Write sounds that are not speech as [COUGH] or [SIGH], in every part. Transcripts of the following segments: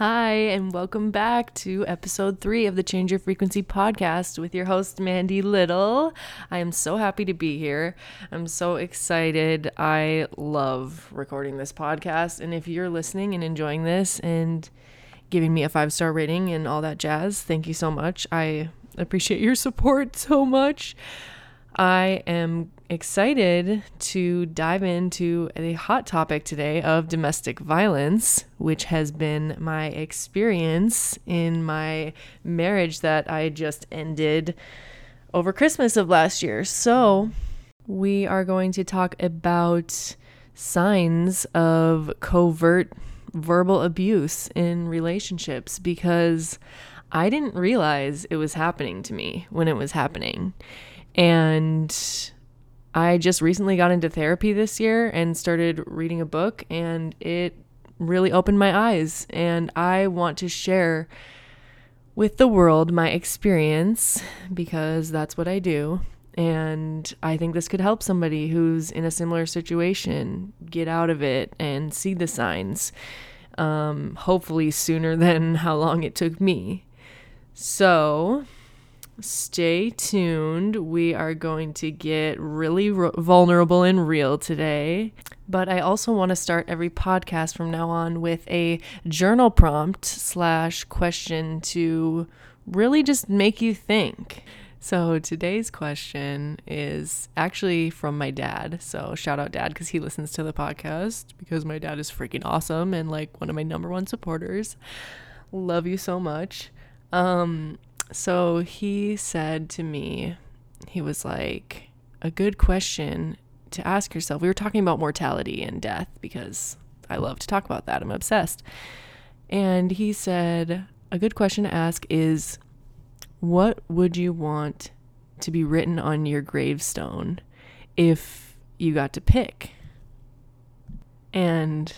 Hi, and welcome back to episode three of the Change Your Frequency podcast with your host, Mandy Lyttle. I am so happy to be here. I'm so excited. I love recording this podcast. And if you're listening and enjoying this and giving me a five star rating and all that jazz, thank you so much. I appreciate your support so much. I am excited to dive into a hot topic today of domestic violence, which has been my experience in my marriage that I just ended over Christmas of last year. So, we are going to talk about signs of covert verbal abuse in relationships because I didn't realize it was happening to me when it was happening. And I just recently got into therapy this year and started reading a book, and it really opened my eyes. And I want to share with the world my experience because that's what I do. And I think this could help somebody who's in a similar situation get out of it and see the signs, um, hopefully sooner [LAUGHS] than how long it took me. So, stay tuned. We are going to get really vulnerable and real today. But I also want to start every podcast from now on with a journal prompt slash question to really just make you think. So today's question is actually from my dad. So shout out dad because he listens to the podcast because my dad is freaking awesome and like one of my number one supporters. Love you so much. Um so he said to me, he was like, a good question to ask yourself. We were talking about mortality and death because I love to talk about that. I'm obsessed. And he said, a good question to ask is, what would you want to be written on your gravestone if you got to pick? And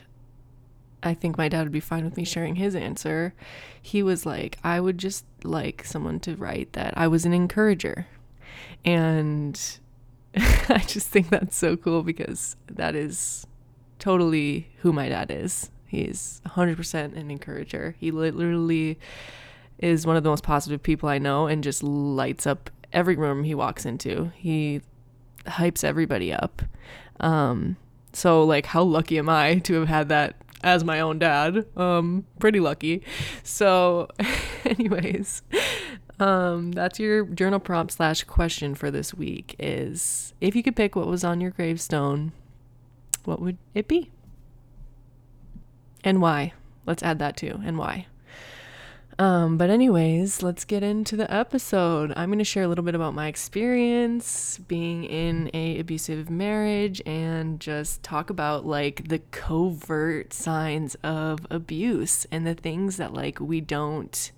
I think my dad would be fine with me sharing his answer. He was like, I would just like someone to write that I was an encourager. And [LAUGHS] I just think that's so cool because that is totally who my dad is. He's 100% an encourager. He literally is one of the most positive people I know and just lights up every room he walks into. He hypes everybody up. Um, so like how lucky am I to have had that as my own dad. Um, pretty lucky. So, [LAUGHS] anyways, um, that's your journal prompt slash question for this week. Is if you could pick what was on your gravestone, what would it be? And why? Let's add that too. And why? Um, but anyways, let's get into the episode. I'm going to share a little bit about my experience being in a abusive marriage and just talk about like the covert signs of abuse and the things that like we don't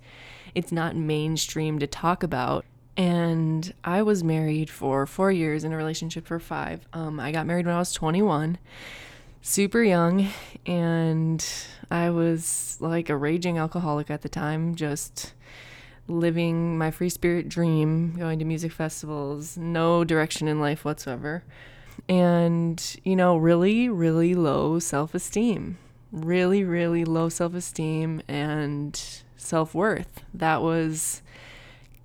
it's not mainstream to talk about. And I was married for 4 years in a relationship for 5. Um, I got married when I was 21 super young and I was like a raging alcoholic at the time, just living my free spirit dream, going to music festivals, no direction in life whatsoever. And, you know, really, really low self esteem. Really, really low self esteem and self worth. That was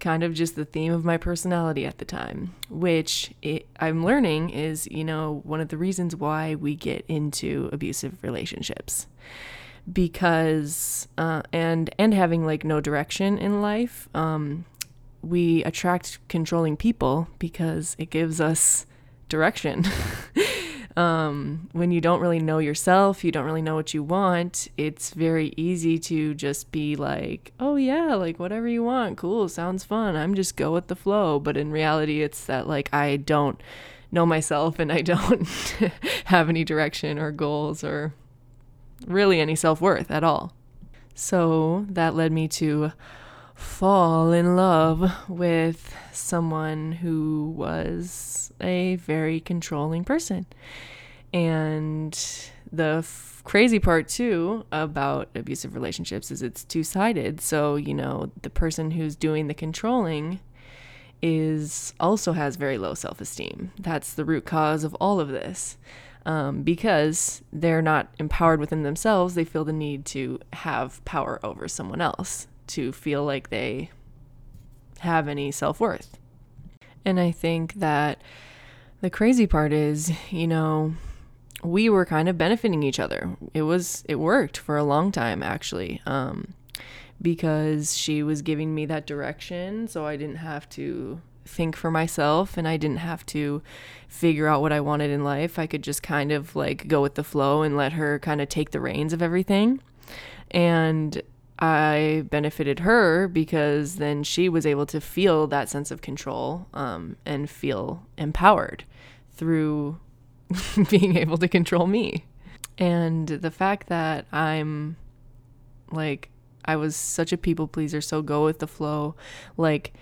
kind of just the theme of my personality at the time, which it, I'm learning is, you know, one of the reasons why we get into abusive relationships. Because uh, and and having like no direction in life, um, we attract controlling people because it gives us direction. [LAUGHS] um, when you don't really know yourself, you don't really know what you want, it's very easy to just be like, oh, yeah, like whatever you want, cool, sounds fun. I'm just go with the flow. But in reality, it's that like I don't know myself and I [LAUGHS] don't have any direction or goals or really any self worth at all. So that led me to fall in love with someone who was a very controlling person. And the f- crazy part, too, about abusive relationships is it's two sided. So, you know, the person who's doing the controlling is also has very low self esteem. That's the root cause of all of this. um, because they're not empowered within themselves. They feel the need to have power over someone else, to feel like they have any self worth. And I think that the crazy part is, you know, we were kind of benefiting each other. It was, it worked for a long time actually. Um, because she was giving me that direction, so I didn't have to think for myself and I didn't have to figure out what I wanted in life. I could just kind of like go with the flow and let her kind of take the reins of everything. And I benefited her because then she was able to feel that sense of control um, and feel empowered through [LAUGHS] being able to control me. And the fact that I'm like, I was such a people pleaser, so go with the flow. Like,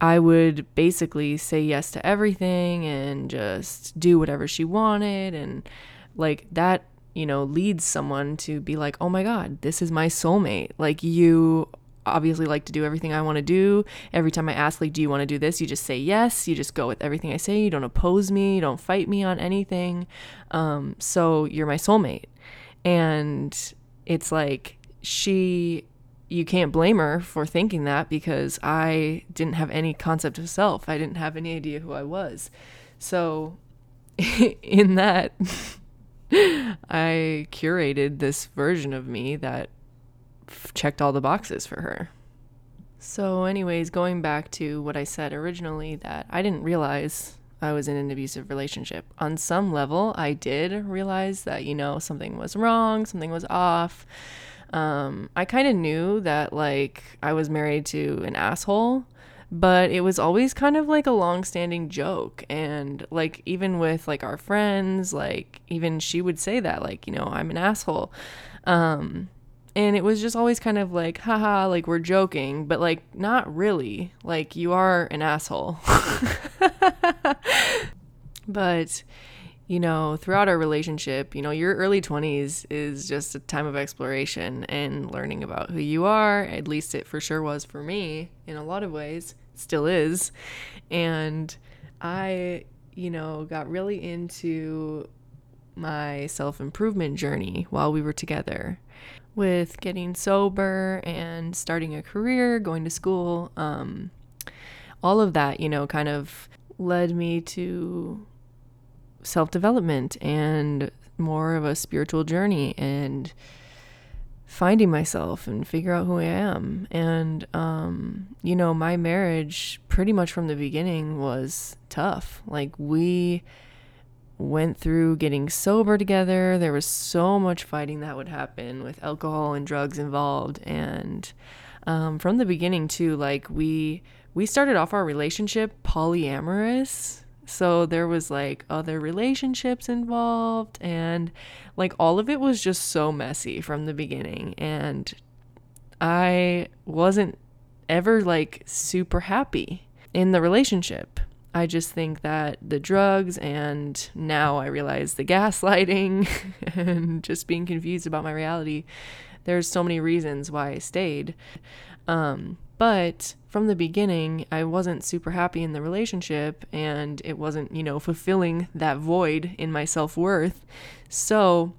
I would basically say yes to everything and just do whatever she wanted. And like that, you know, leads someone to be like, oh my God, this is my soulmate. Like, you obviously like to do everything I want to do. Every time I ask, like, do you want to do this? You just say yes. You just go with everything I say. You don't oppose me. You don't fight me on anything. Um, so you're my soulmate. And it's like she you can't blame her for thinking that because I didn't have any concept of self. I didn't have any idea who I was. So, [LAUGHS] in that, I curated this version of me that checked all the boxes for her. So, anyways, going back to what I said originally, that I didn't realize I was in an abusive relationship. On some level, I did realize that, you know, something was wrong, something was off um, I kind of knew that like I was married to an asshole, but it was always kind of like a long-standing joke. And like even with like our friends, like even she would say that like, you know, I'm an asshole. Um, and it was just always kind of like haha like we're joking. But like not really. Like you are an asshole. [LAUGHS] But you know, throughout our relationship, you know, your early 20s is just a time of exploration and learning about who you are. At least it for sure was for me in a lot of ways, still is. And I, you know, got really into my self improvement journey while we were together with getting sober and starting a career, going to school. Um, all of that, you know, kind of led me to self development and more of a spiritual journey and finding myself and figure out who I am. And, um, you know, my marriage pretty much from the beginning was tough. Like, we went through getting sober together. There was so much fighting that would happen with alcohol and drugs involved. And, um, from the beginning, too, like, we, we started off our relationship polyamorous so there was like other relationships involved and like all of it was just so messy from the beginning and I wasn't ever like super happy in the relationship. I just think that the drugs and now I realize the [LAUGHS] gaslighting and just being confused about my reality, there's so many reasons why I stayed. Um, but from the beginning, I wasn't super happy in the relationship and it wasn't, you know, fulfilling that void in my self worth. So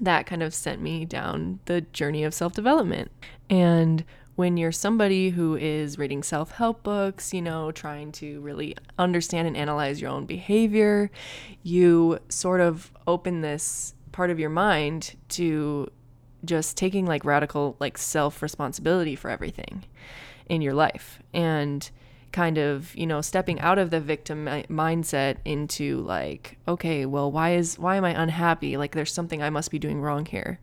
that kind of sent me down the journey of self development. And when you're somebody who is reading self help books, you know, trying to really understand and analyze your own behavior, you sort of open this part of your mind to just taking like radical like self responsibility for everything in your life and kind of you know stepping out of the victim mindset into like okay well why is why am i unhappy? Like there's something i must be doing wrong here.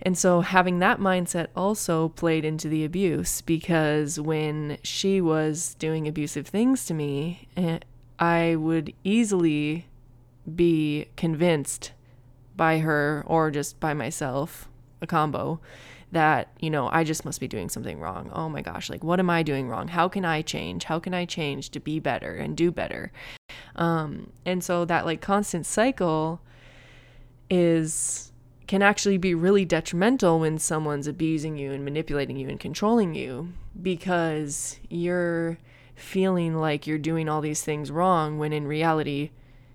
And so having that mindset also played into the abuse because when she was doing abusive things to me eh, i would easily be convinced by her or just by myself a combo that, you know, I just must be doing something wrong. Oh my gosh, like what am I doing wrong? How can I change? How can I change to be better and do better? Um, and so that like constant cycle is can actually be really detrimental when someone's abusing you and manipulating you and controlling you because you're feeling like you're doing all these things wrong when in reality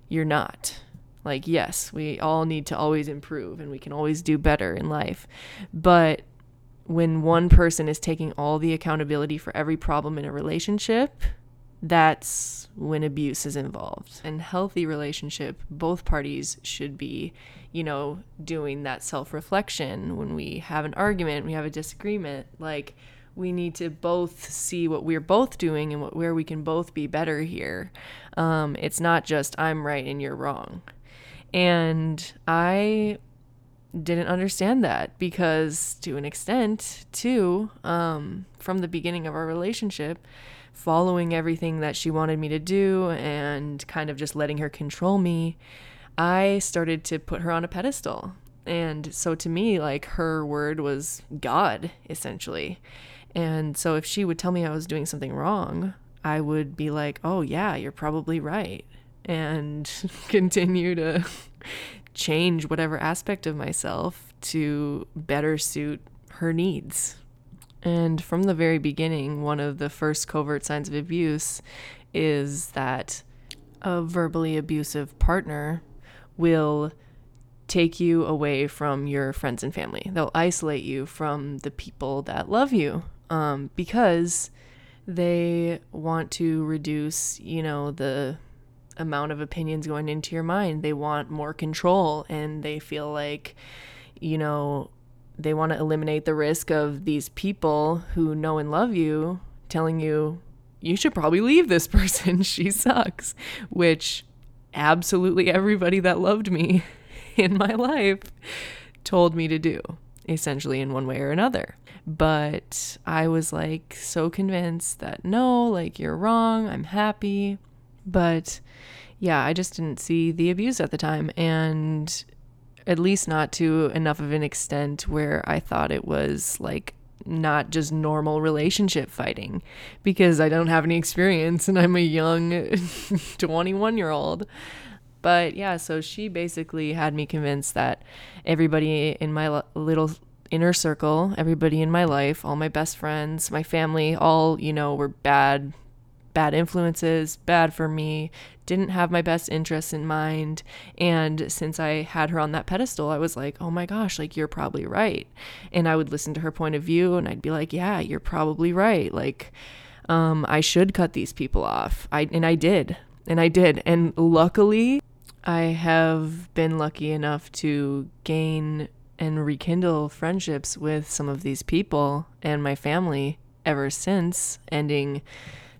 you're not. Like, yes, we all need to always improve and we can always do better in life. But when one person is taking all the accountability for every problem in a relationship, that's when abuse is involved. In healthy relationship, both parties should be, you know, doing that self-reflection when we have an argument, we have a disagreement, like we need to both see what we're both doing and what, where we can both be better here. Um, it's not just I'm right and you're wrong. And I didn't understand that because, to an extent, too, um, from the beginning of our relationship, following everything that she wanted me to do and kind of just letting her control me, I started to put her on a pedestal. And so to me, like her word was God, essentially. And so if she would tell me I was doing something wrong, I would be like, oh, yeah, you're probably right. And [LAUGHS] continue to [LAUGHS] change whatever aspect of myself to better suit her needs. And from the very beginning, one of the first covert signs of abuse is that a verbally abusive partner will take you away from your friends and family. They'll isolate you from the people that love you um, because they want to reduce, you know, the amount of opinions going into your mind. They want more control and they feel like, you know, they want to eliminate the risk of these people who know and love you telling you, you should probably leave this [LAUGHS] person. she sucks, which absolutely everybody that loved me [LAUGHS] in my life told me to do, essentially, in one way or another. But I was like so convinced that no, like you're wrong, I'm happy. But yeah, I just didn't see the abuse at the time. And at least not to enough of an extent where I thought it was like not just normal relationship fighting because I don't have any experience and I'm a young [LAUGHS] 21 year old. But yeah, so she basically had me convinced that everybody in my little inner circle, everybody in my life, all my best friends, my family, all, you know, were bad bad influences, bad for me, didn't have my best interests in mind. And since I had her on that pedestal, I was like, oh my gosh, like you're probably right. And I would listen to her point of view and I'd be like, yeah, you're probably right. Like, um, I should cut these people off. I and I did. And I did. And luckily, I have been lucky enough to gain and rekindle friendships with some of these people and my family ever since ending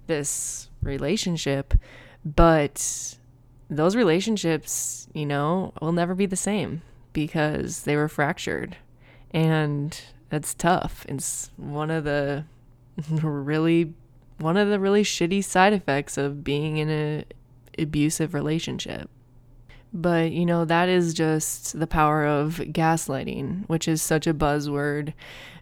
this relationship, but those relationships, you know, will never be the same because they were fractured. And that's tough. It's one of the [LAUGHS] really one of the really shitty side effects of being in a abusive relationship. But, you know, that is just the power of gaslighting, which is such a buzzword,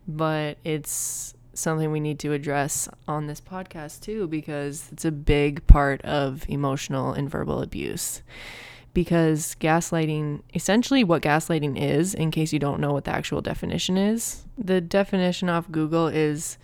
but it's something we need to address on this podcast too, because it's a big part of emotional and verbal abuse. Because gaslighting, essentially, what gaslighting is, in case you don't know what the actual definition is, the definition off Google is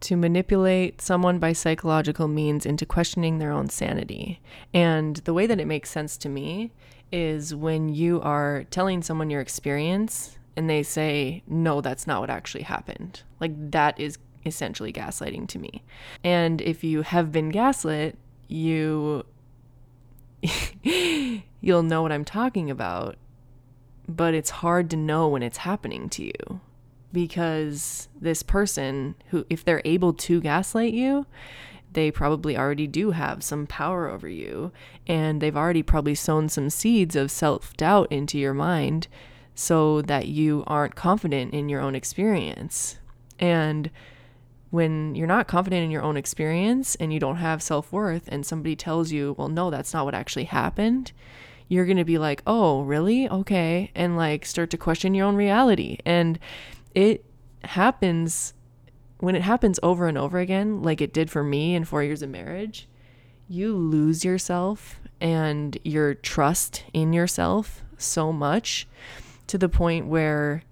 to manipulate someone by psychological means into questioning their own sanity. And the way that it makes sense to me is when you are telling someone your experience and they say, no, that's not what actually happened. Like, that is essentially gaslighting to me. And if you have been gaslit, you. [LAUGHS] you'll know what I'm talking about, but it's hard to know when it's happening to you because this person who if they're able to gaslight you they probably already do have some power over you and they've already probably sown some seeds of self-doubt into your mind so that you aren't confident in your own experience. And when you're not confident in your own experience and you don't have self worth, and somebody tells you, well, no, that's not what actually happened, you're going to be like, oh, really? Okay. And like start to question your own reality. And it happens when it happens over and over again, like it did for me in four years of marriage, you lose yourself and your trust in yourself so much to the point where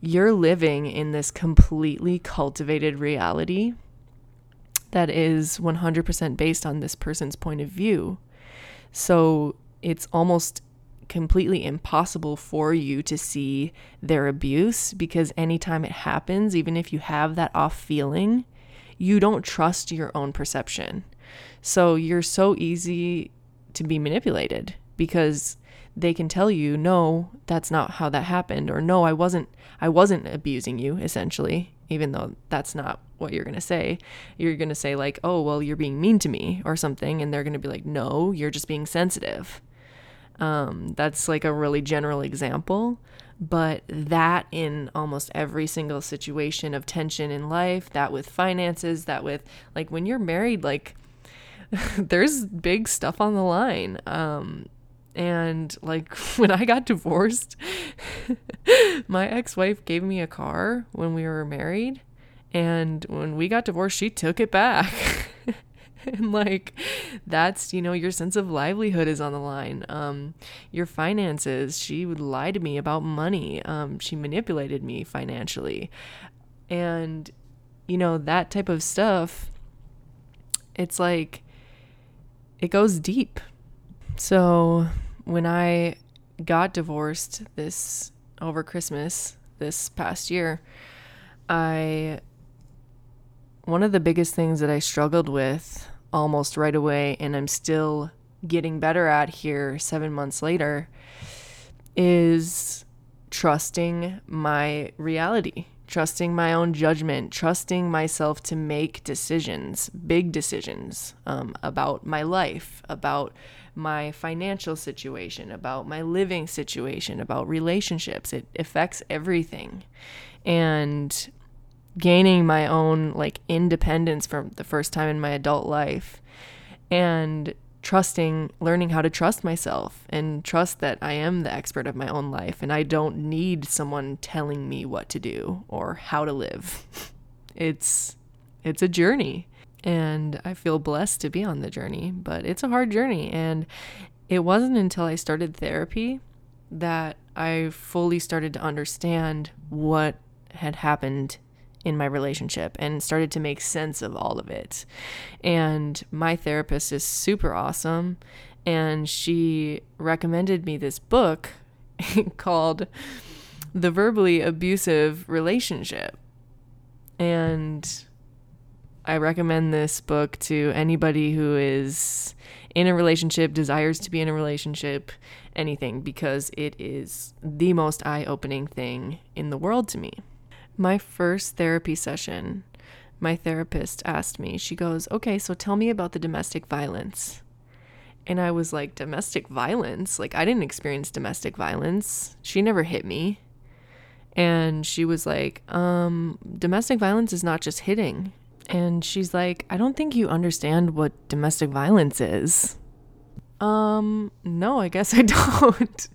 you're living in this completely cultivated reality that is 100% based on this person's point of view. So it's almost completely impossible for you to see their abuse because anytime it happens, even if you have that off feeling, you don't trust your own perception. So you're so easy to be manipulated because they can tell you no that's not how that happened or no I wasn't I wasn't abusing you essentially even though that's not what you're going to say. You're going to say like oh well you're being mean to me or something and they're going to be like no you're just being sensitive. Um, that's like a really general example but that in almost every single situation of tension in life that with finances that with like when you're married like [LAUGHS] there's big stuff on the line. Um, and like [LAUGHS] when I got divorced, [LAUGHS] my ex wife gave me a car when we were married. And when we got divorced, she took it back. [LAUGHS] and like that's you know your sense of livelihood is on the line um your finances she would lie to me about money um she manipulated me financially and you know that type of stuff it's like it goes deep so when I got divorced this over Christmas this past year, I one of the biggest things that I struggled with almost right away and I'm still getting better at here 7 months later is trusting my reality, trusting my own judgment, trusting myself to make decisions, big decisions um, about my life, about my financial situation, about my living situation, about relationships. It affects everything. And gaining my own like independence for the first time in my adult life and trusting learning how to trust myself and trust that I am the expert of my own life and I don't need someone telling me what to do or how to live. [LAUGHS] it's it's a journey and I feel blessed to be on the journey, but it's a hard journey. And it wasn't until I started therapy that I fully started to understand what had happened in my relationship and started to make sense of all of it. And my therapist is super awesome. And she recommended me this book [LAUGHS] called The Verbally Abusive Relationship. And I recommend this book to anybody who is in a relationship, desires to be in a relationship, anything, because it is the most eye opening thing in the world to me. My first therapy session, my therapist asked me, she goes, Okay, so tell me about the domestic violence. And I was like, Domestic violence? Like, I didn't experience domestic violence. She never hit me. And she was like, um, Domestic violence is not just hitting and she's like, I don't think you understand what domestic violence is. Um, no, I guess I [LAUGHS] don't.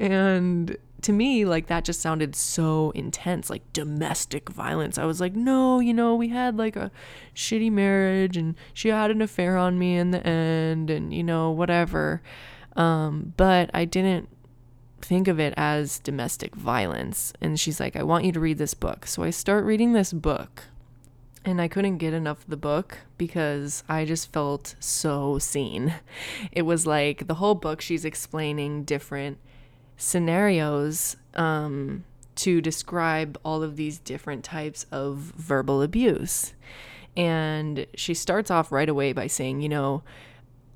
and to me, like that just sounded so intense, like domestic violence. I was like, no, you know, we had like a shitty marriage and she had an affair on me in the end and, you know, whatever. Um, but I didn't think of it as domestic violence. And she's like, I want you to read this book. So I start reading this book and I couldn't get enough of the book because I just felt so seen. It was like the whole book, she's explaining different scenarios um, to describe all of these different types of verbal abuse. And she starts off right away by saying, you know,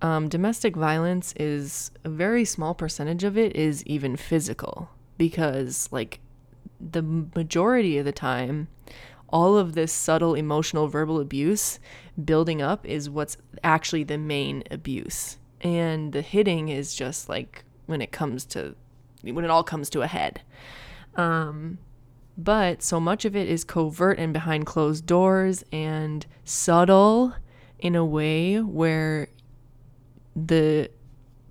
um, domestic violence is a very small percentage of it is even physical because, like, the majority of the time, all of this subtle emotional verbal abuse building up is what's actually the main abuse. And the hitting is just like when it comes to when it all comes to a head. Um, but so much of it is covert and behind closed doors and subtle in a way where the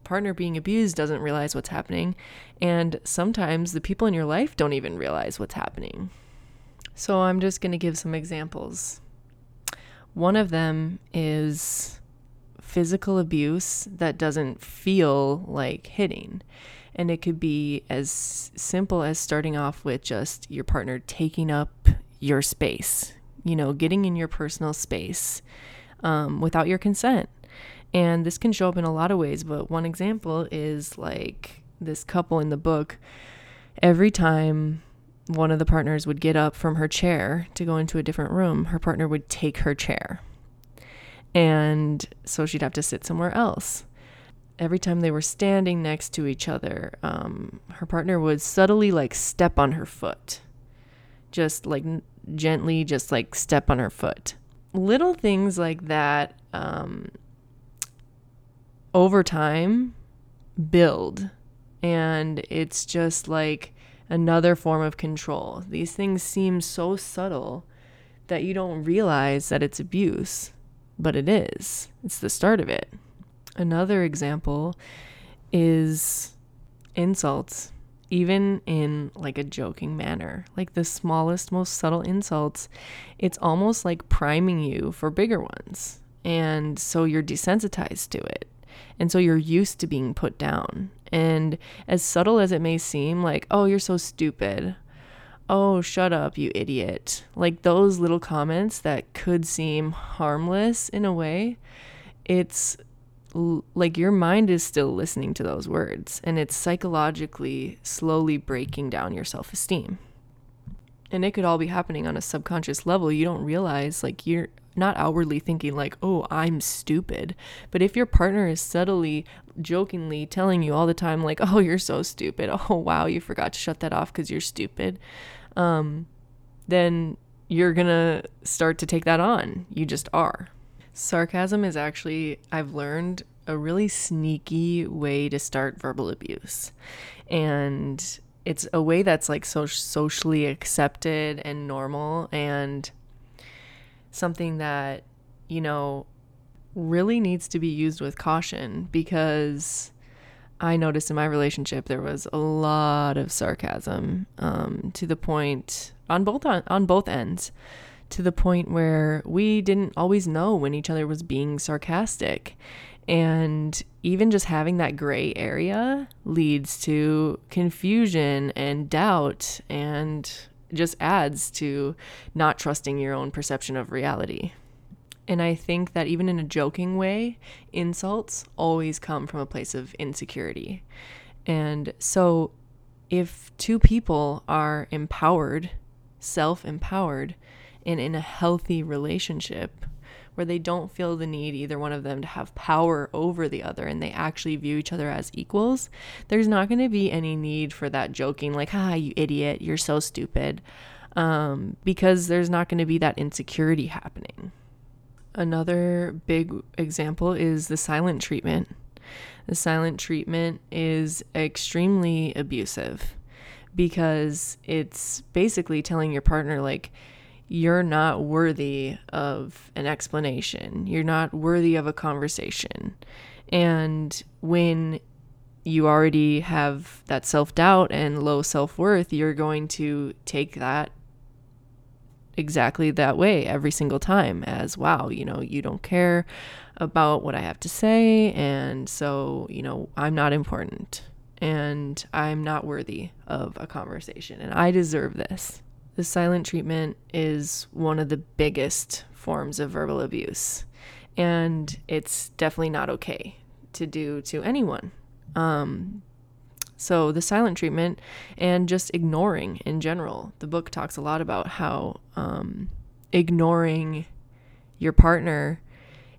partner being abused doesn't realize what's happening. And sometimes the people in your life don't even realize what's happening. So I'm just going to give some examples. One of them is physical abuse that doesn't feel like hitting. And it could be as simple as starting off with just your partner taking up your space, you know, getting in your personal space um, without your consent. And this can show up in a lot of ways, but one example is like this couple in the book. Every time one of the partners would get up from her chair to go into a different room, her partner would take her chair. And so she'd have to sit somewhere else. Every time they were standing next to each other, um, her partner would subtly like step on her foot. Just like gently, just like step on her foot. Little things like that um, over time build. And it's just like another form of control. These things seem so subtle that you don't realize that it's abuse, but it is. It's the start of it. Another example is insults, even in like a joking manner. Like the smallest, most subtle insults, it's almost like priming you for bigger ones. And so you're desensitized to it. And so you're used to being put down. And as subtle as it may seem, like, oh, you're so stupid. Oh, shut up, you idiot. Like those little comments that could seem harmless in a way, it's like your mind is still listening to those words and it's psychologically slowly breaking down your self esteem. And it could all be happening on a subconscious level. You don't realize, like, you're not outwardly thinking like, "Oh, I'm stupid." But if your partner is subtly jokingly telling you all the time like, "Oh, you're so stupid. [LAUGHS] Oh, wow, you forgot to shut that off cuz you're stupid." Um then you're going to start to take that on. You just are. Sarcasm is actually I've learned a really sneaky way to start verbal abuse. And it's a way that's like so socially accepted and normal and something that, you know, really needs to be used with caution because I noticed in my relationship there was a lot of sarcasm um, to the point on both on, on both ends to the point where we didn't always know when each other was being sarcastic and even just having that gray area leads to confusion and doubt and just adds to not trusting your own perception of reality. And I think that even in a joking way, insults always come from a place of insecurity. And so if two people are empowered, self empowered, and in a healthy relationship, where they don't feel the need, either one of them, to have power over the other and they actually view each other as equals, there's not going to be any need for that joking, like, ah, you idiot, you're so stupid, um, because there's not going to be that insecurity happening. Another big example is the silent treatment. The silent treatment is extremely abusive because it's basically telling your partner, like, you're not worthy of an explanation. You're not worthy of a conversation. And when you already have that self doubt and low self worth, you're going to take that exactly that way every single time as wow, you know, you don't care about what I have to say. And so, you know, I'm not important and I'm not worthy of a conversation and I deserve this. The silent treatment is one of the biggest forms of verbal abuse, and it's definitely not okay to do to anyone. Um, so, the silent treatment and just ignoring in general, the book talks a lot about how um, ignoring your partner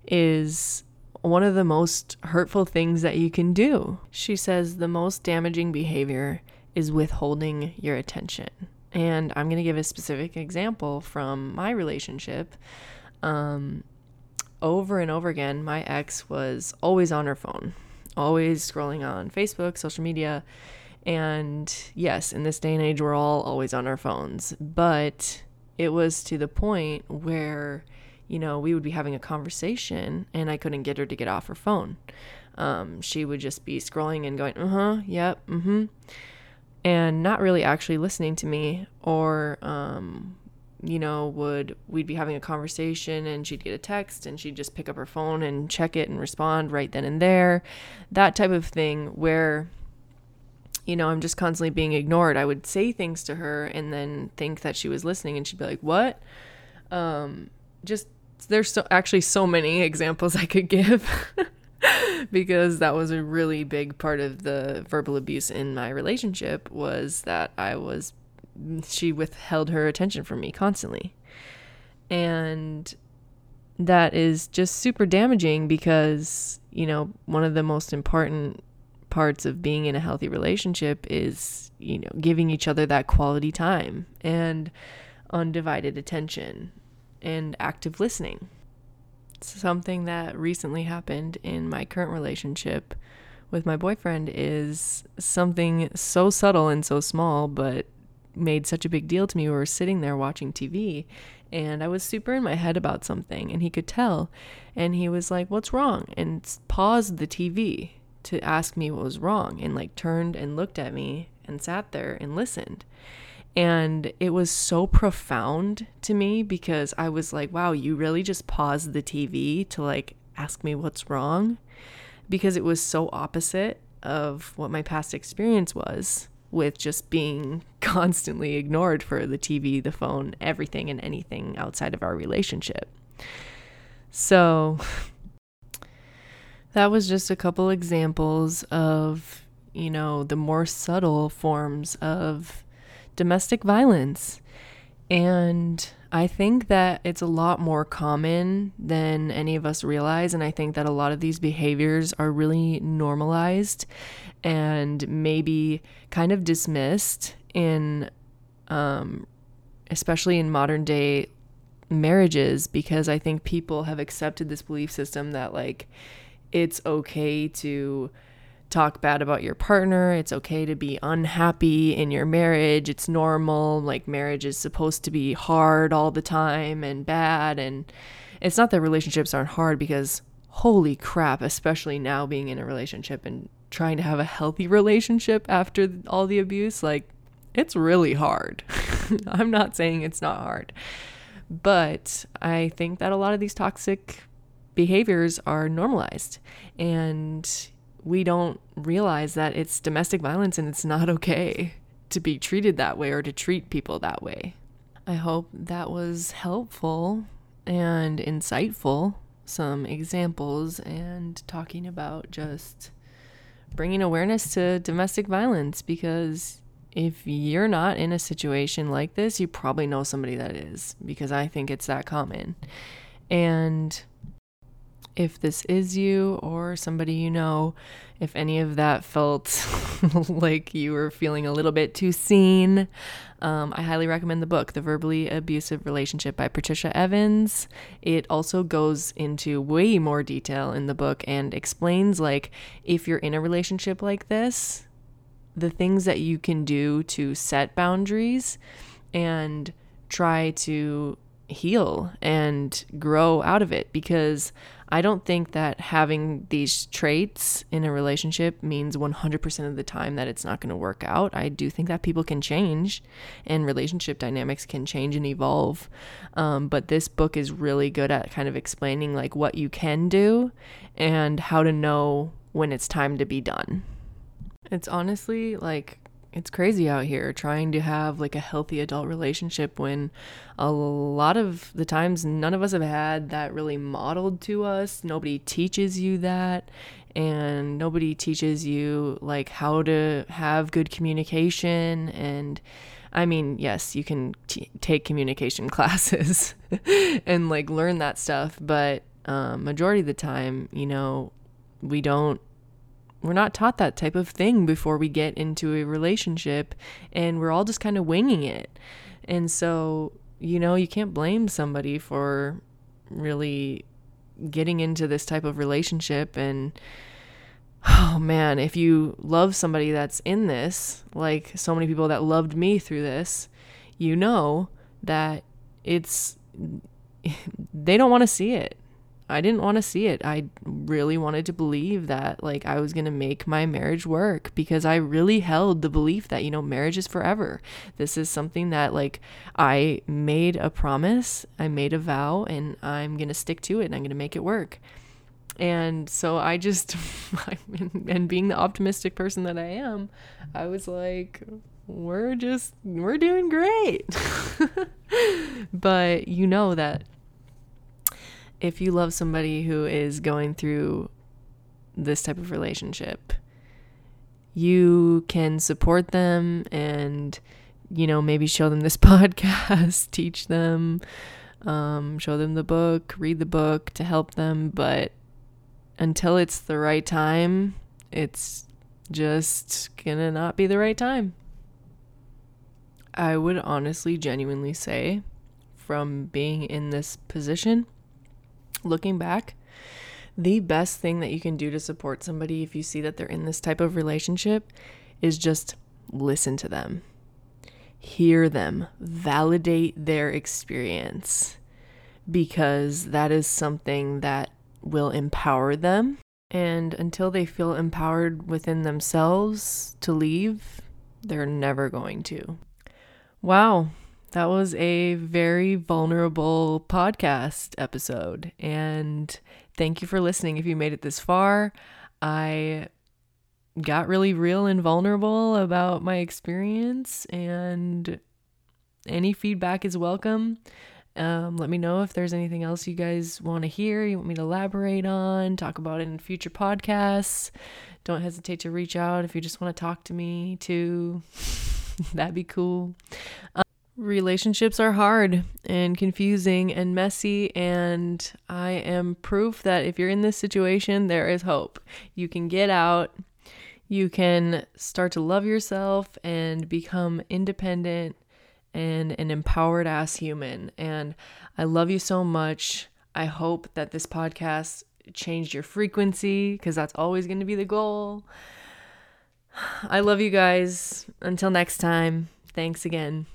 is one of the most hurtful things that you can do. She says the most damaging behavior is withholding your attention. And I'm going to give a specific example from my relationship. Um, over and over again, my ex was always on her phone, always scrolling on Facebook, social media. And yes, in this day and age, we're all always on our phones. But it was to the point where, you know, we would be having a conversation and I couldn't get her to get off her phone. Um, she would just be scrolling and going, uh huh, yep, mm hmm and not really actually listening to me or um, you know would we'd be having a conversation and she'd get a text and she'd just pick up her phone and check it and respond right then and there. That type of thing where you know i'm just constantly being ignored. I would say things to her and then think that she was listening and she'd be like what? Um, just there's so actually so many [LAUGHS] examples i could give [LAUGHS] [LAUGHS] because that was a really big part of the verbal abuse in my relationship was that I was she withheld her attention from me constantly. And that is just super damaging because, you know, one of the most important parts of being in a healthy relationship is, you know, giving each other that quality time and undivided attention and active listening. Something that recently happened in my current relationship with my boyfriend is something so subtle and so small, but made such a big deal to me. We were sitting there watching TV and I was super in my head about something and he could tell. And he was like, What's wrong? And paused the TV to ask me what was wrong and like turned and looked at me and sat there and listened. And it was so profound to me because I was like, wow, you really just paused the TV to like ask me what's wrong? Because it was so opposite of what my past experience was with just being [LAUGHS] constantly ignored for the TV, the phone, everything and anything outside of our relationship. So [SIGHS] that was just a couple examples of, you know, the more subtle forms of domestic violence. And I think that it's a lot more common than any of us realize. And I think that a lot of these behaviors are really normalized and maybe kind of dismissed in, um, especially in modern day marriages, because I think people have accepted this belief system that, like, it's okay to talk bad about your partner. It's okay to be unhappy in your marriage. It's normal. Like, marriage is supposed to be hard all the time and bad. And it's not that relationships aren't hard because, holy crap, especially now being in a relationship and trying to have a healthy relationship after all the abuse, like, it's really hard. [LAUGHS] I'm not saying it's not hard. But I think that a lot of these toxic behaviors are normalized. And we don't realize that it's domestic violence and it's not [LAUGHS] okay to be treated that way or to treat people that way. I hope that was helpful and insightful. Some examples and talking about just bringing awareness to domestic violence because if you're not in a situation like this, you probably know somebody that is because I think it's that common. And if this is you or somebody you know, if any of that felt [LAUGHS] like you were feeling a little bit too seen, um, I highly recommend the book, The Verbally Abusive Relationship by Patricia Evans. It also goes into way more detail in the book and explains, like, if you're in a relationship like this, the things that you can do to set boundaries and try to heal and grow out of it because I don't think that having these traits in a relationship means 100% of the time that it's not going to work out. I do think that people can change and relationship dynamics can change and evolve. Um, but this book is really good at kind of explaining like what you can do and how to know when it's time to be done. It's honestly like it's crazy out here trying to have like a healthy adult relationship when a lot of the times none of us have had that really modeled to us. Nobody teaches you that and nobody teaches you like how to have good communication and I mean, yes, you can t- take communication [LAUGHS] classes and like learn that stuff, but um, majority of the time, you know, we don't we're not taught that type of thing before we get into a relationship and we're all just kind of winging it. And so, you know, you can't blame somebody for really getting into this type of relationship and oh man, if you love somebody that's in this, like so many people that loved me through this, you know that it's [LAUGHS] they don't want to see it. I didn't want to see it. I really wanted to believe that like I was going to make my marriage work because I really held the belief that you know marriage is forever. This is something that like I made a promise, I made a vow and I'm going to stick to it and I'm going to make it work. And so I just [LAUGHS] and being the optimistic person that I am, I was like we're just we're doing great. [LAUGHS] but you know that if you love somebody who is going through this type of relationship. You can support them and, you know, maybe show them this [LAUGHS] podcast, teach them, um, show them the book, read the book to help them. But until it's the right time, it's just gonna not be the right time. I would honestly, genuinely say, from being in this position, looking back, the best thing that you can do to support somebody if you see that they're in this type of relationship is just listen to them, hear them, validate their experience, because that is something that will empower them. And until they feel empowered within themselves to leave, they're never going to. Wow, that was a very vulnerable podcast episode. And thank you for listening if you made it this far. I got really real and vulnerable about my experience, and any feedback is welcome. Um, let me know if there's anything else you guys want to hear, you want me to elaborate on, talk about it in future podcasts. Don't hesitate to reach out if you just want to talk to me too. [LAUGHS] That'd be cool. Um, relationships are hard and confusing and messy, and I am proof that if you're in this situation, there is hope. You can get out, you can start to love yourself and become independent and an empowered ass human. And I love you so much. I hope that this podcast changed your frequency because that's always going to be the goal. I love you guys. Until next time, thanks again.